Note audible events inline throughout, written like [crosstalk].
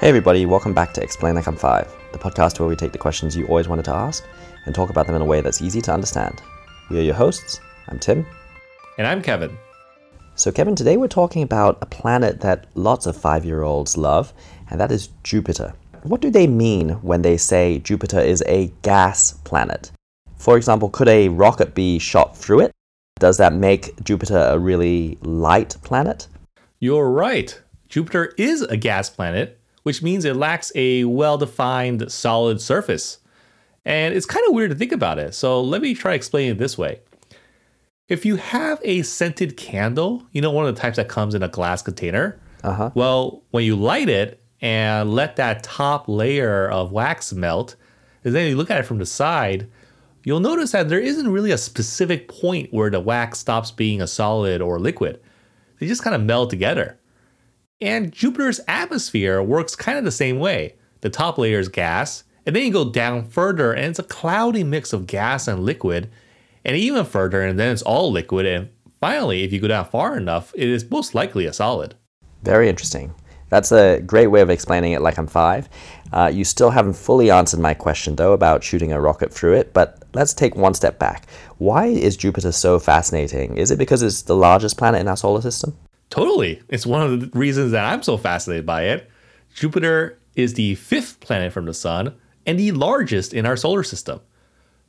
Hey everybody, welcome back to Explain Like I'm Five, the podcast where we take the questions you always wanted to ask and talk about them in a way that's easy to understand. We are your hosts. I'm Tim. And I'm Kevin. So, Kevin, today we're talking about a planet that lots of five year olds love, and that is Jupiter. What do they mean when they say Jupiter is a gas planet? For example, could a rocket be shot through it? Does that make Jupiter a really light planet? You're right. Jupiter is a gas planet, which means it lacks a well defined solid surface. And it's kind of weird to think about it. So let me try explaining it this way. If you have a scented candle, you know, one of the types that comes in a glass container, uh-huh. well, when you light it and let that top layer of wax melt, and then you look at it from the side, you'll notice that there isn't really a specific point where the wax stops being a solid or liquid. They just kind of meld together. And Jupiter's atmosphere works kind of the same way. The top layer is gas, and then you go down further, and it's a cloudy mix of gas and liquid, and even further, and then it's all liquid. And finally, if you go down far enough, it is most likely a solid. Very interesting. That's a great way of explaining it like I'm five. Uh, you still haven't fully answered my question, though, about shooting a rocket through it, but let's take one step back. Why is Jupiter so fascinating? Is it because it's the largest planet in our solar system? Totally. It's one of the reasons that I'm so fascinated by it. Jupiter is the fifth planet from the sun and the largest in our solar system.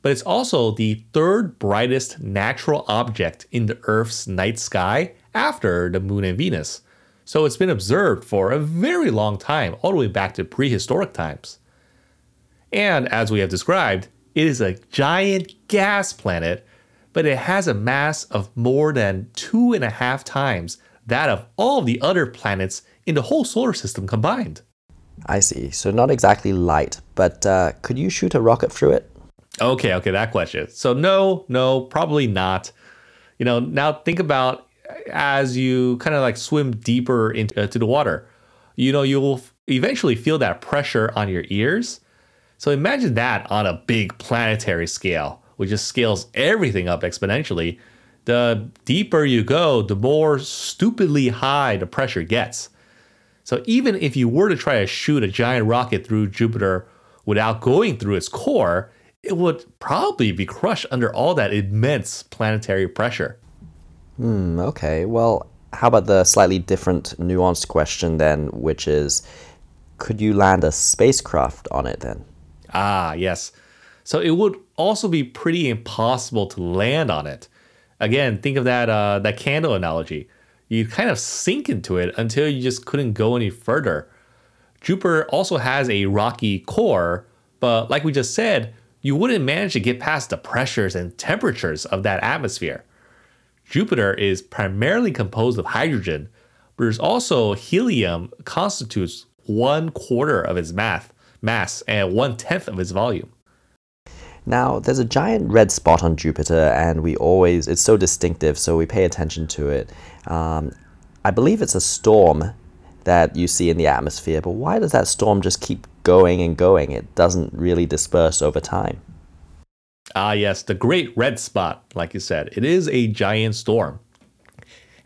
But it's also the third brightest natural object in the Earth's night sky after the moon and Venus. So it's been observed for a very long time, all the way back to prehistoric times. And as we have described, it is a giant gas planet, but it has a mass of more than two and a half times that of all the other planets in the whole solar system combined. I see. So not exactly light, but uh, could you shoot a rocket through it? Okay, okay, that question. So no, no, probably not. You know, now think about as you kind of like swim deeper into uh, the water. You know, you will eventually feel that pressure on your ears. So imagine that on a big planetary scale, which just scales everything up exponentially the deeper you go, the more stupidly high the pressure gets. So even if you were to try to shoot a giant rocket through Jupiter without going through its core, it would probably be crushed under all that immense planetary pressure. Hmm, okay. Well, how about the slightly different, nuanced question then, which is could you land a spacecraft on it then? Ah, yes. So it would also be pretty impossible to land on it again, think of that uh, that candle analogy. You kind of sink into it until you just couldn't go any further. Jupiter also has a rocky core, but like we just said, you wouldn't manage to get past the pressures and temperatures of that atmosphere. Jupiter is primarily composed of hydrogen, but there's also helium constitutes one quarter of its mass, mass and one tenth of its volume. Now, there's a giant red spot on Jupiter, and we always, it's so distinctive, so we pay attention to it. Um, I believe it's a storm that you see in the atmosphere, but why does that storm just keep going and going? It doesn't really disperse over time. Ah, yes, the Great Red Spot, like you said. It is a giant storm,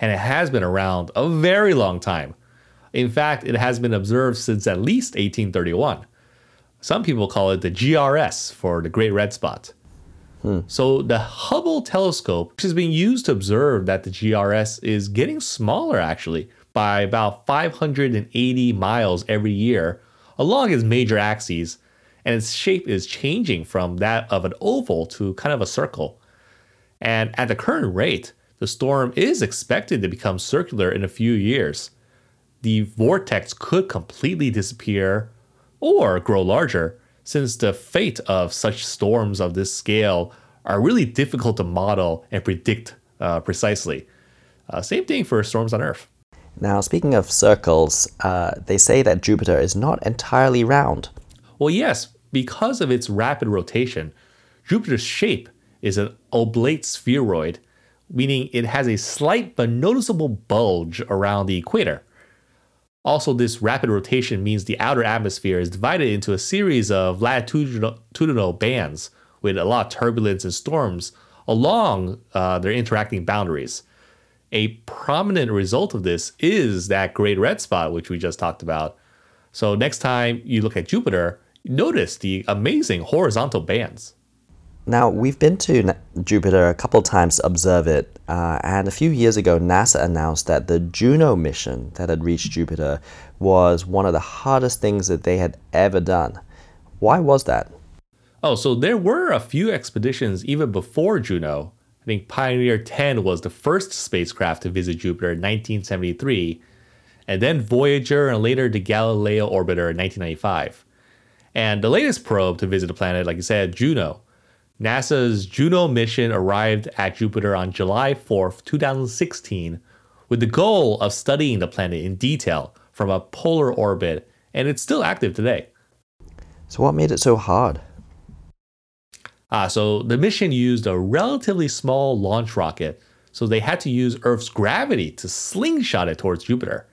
and it has been around a very long time. In fact, it has been observed since at least 1831. Some people call it the GRS for the Great Red Spot. Hmm. So the Hubble telescope, which is being used to observe that the GRS is getting smaller actually by about 580 miles every year along its major axes, and its shape is changing from that of an oval to kind of a circle. And at the current rate, the storm is expected to become circular in a few years. The vortex could completely disappear or grow larger, since the fate of such storms of this scale are really difficult to model and predict uh, precisely. Uh, same thing for storms on Earth. Now, speaking of circles, uh, they say that Jupiter is not entirely round. Well, yes, because of its rapid rotation, Jupiter's shape is an oblate spheroid, meaning it has a slight but noticeable bulge around the equator. Also, this rapid rotation means the outer atmosphere is divided into a series of latitudinal bands with a lot of turbulence and storms along uh, their interacting boundaries. A prominent result of this is that great red spot, which we just talked about. So next time you look at Jupiter, notice the amazing horizontal bands. Now, we've been to Jupiter a couple times to observe it, uh, and a few years ago, NASA announced that the Juno mission that had reached Jupiter was one of the hardest things that they had ever done. Why was that? Oh, so there were a few expeditions even before Juno. I think Pioneer 10 was the first spacecraft to visit Jupiter in 1973, and then Voyager and later the Galileo orbiter in 1995. And the latest probe to visit the planet, like you said, Juno, NASA's Juno mission arrived at Jupiter on July 4th, 2016, with the goal of studying the planet in detail from a polar orbit, and it's still active today. So, what made it so hard? Ah, so the mission used a relatively small launch rocket, so they had to use Earth's gravity to slingshot it towards Jupiter.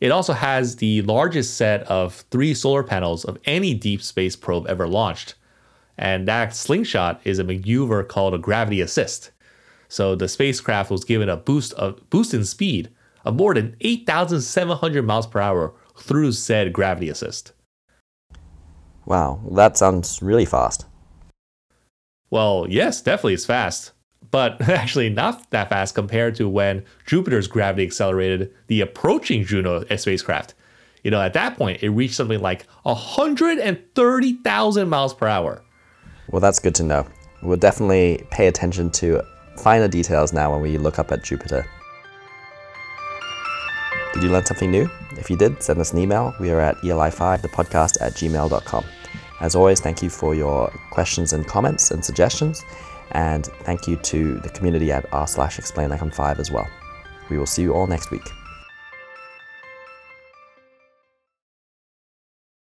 It also has the largest set of three solar panels of any deep space probe ever launched, and that slingshot is a maneuver called a gravity assist. So the spacecraft was given a boost of boost in speed of more than 8,700 miles per hour through said gravity assist. Wow, that sounds really fast. Well, yes, definitely it's fast, but [laughs] actually not that fast compared to when Jupiter's gravity accelerated the approaching Juno spacecraft. You know, at that point, it reached something like 130,000 miles per hour. Well, that's good to know. We'll definitely pay attention to finer details now when we look up at Jupiter. Did you learn something new? If you did, send us an email. We are at eli5, the podcast at gmail.com. As always, thank you for your questions and comments and suggestions. And thank you to the community at r slash explain like I'm five as well. We will see you all next week.